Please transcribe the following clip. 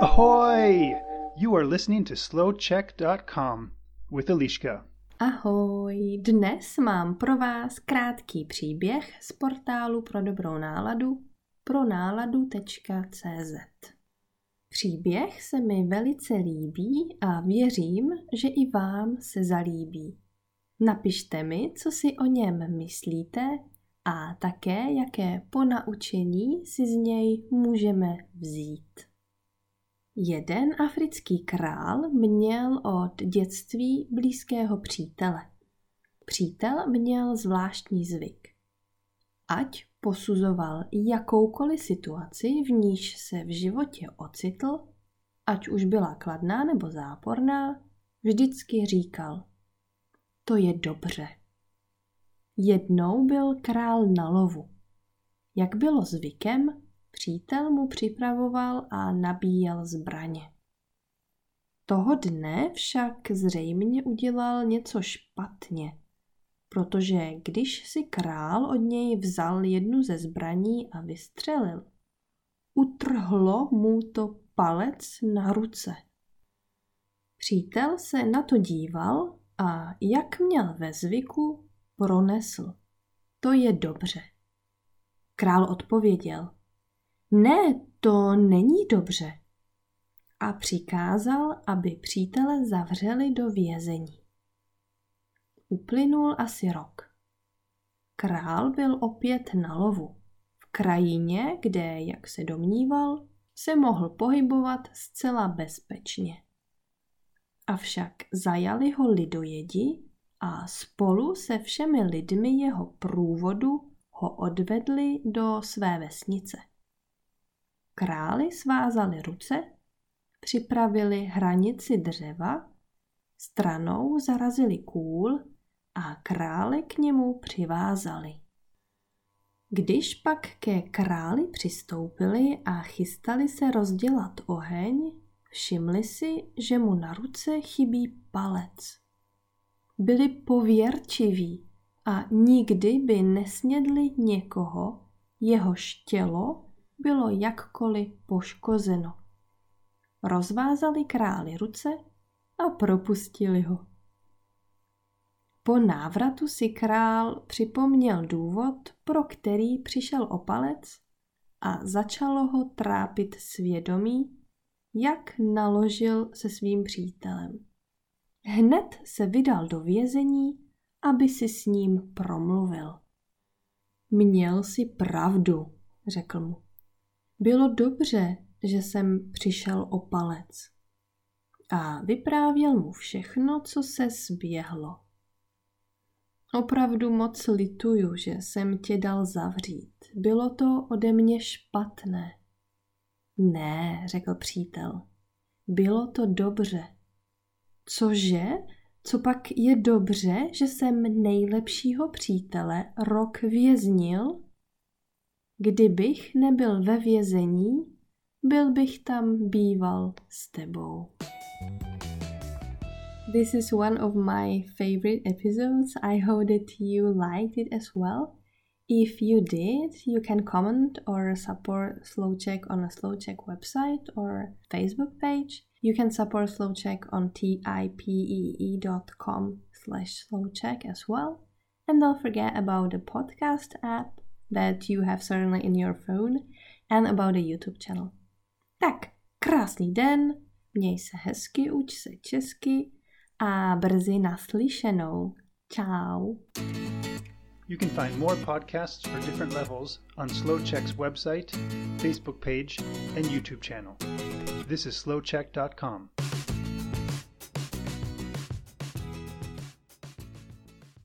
Ahoy! You are listening to slowcheck.com with Eliška. Ahoj, dnes mám pro vás krátký příběh z portálu pro dobrou náladu pro náladu.cz. Příběh se mi velice líbí a věřím, že i vám se zalíbí. Napište mi, co si o něm myslíte a také, jaké ponaučení si z něj můžeme vzít. Jeden africký král měl od dětství blízkého přítele. Přítel měl zvláštní zvyk. Ať posuzoval jakoukoliv situaci, v níž se v životě ocitl, ať už byla kladná nebo záporná, vždycky říkal, to je dobře. Jednou byl král na lovu. Jak bylo zvykem, přítel mu připravoval a nabíjel zbraně. Toho dne však zřejmě udělal něco špatně, protože když si král od něj vzal jednu ze zbraní a vystřelil, utrhlo mu to palec na ruce. Přítel se na to díval a jak měl ve zvyku, pronesl. To je dobře. Král odpověděl. Ne, to není dobře. A přikázal, aby přítele zavřeli do vězení. Uplynul asi rok. Král byl opět na lovu. V krajině, kde, jak se domníval, se mohl pohybovat zcela bezpečně. Avšak zajali ho lidojedi a spolu se všemi lidmi jeho průvodu ho odvedli do své vesnice. Králi svázali ruce, připravili hranici dřeva, stranou zarazili kůl a krále k němu přivázali. Když pak ke králi přistoupili a chystali se rozdělat oheň, všimli si, že mu na ruce chybí palec. Byli pověrčiví a nikdy by nesnědli někoho, jehož tělo bylo jakkoliv poškozeno. Rozvázali králi ruce a propustili ho. Po návratu si král připomněl důvod, pro který přišel o palec a začalo ho trápit svědomí, jak naložil se svým přítelem. Hned se vydal do vězení, aby si s ním promluvil. Měl si pravdu, řekl mu. Bylo dobře, že jsem přišel o palec. A vyprávěl mu všechno, co se zběhlo. Opravdu moc lituju, že jsem tě dal zavřít. Bylo to ode mě špatné. Ne, řekl přítel. Bylo to dobře. Cože? Co pak je dobře, že jsem nejlepšího přítele rok věznil? Kdybych nebyl ve vězení, byl bych tam býval s tebou. This is one of my favorite episodes. I hope that you liked it as well. If you did, you can comment or support Slow Check on a Slow Check website or Facebook page. You can support Slow Check on tipee.com slash slowcheck as well. And don't forget about the podcast app that you have certainly in your phone and about the YouTube channel. Tak, krásný den, měj se hezky, uč se česky a brzy naslyšenou. Ciao. You can find more podcasts for different levels on SlowCheck's website, Facebook page, and YouTube channel. This is slowcheck.com.